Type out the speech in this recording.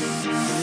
Bye.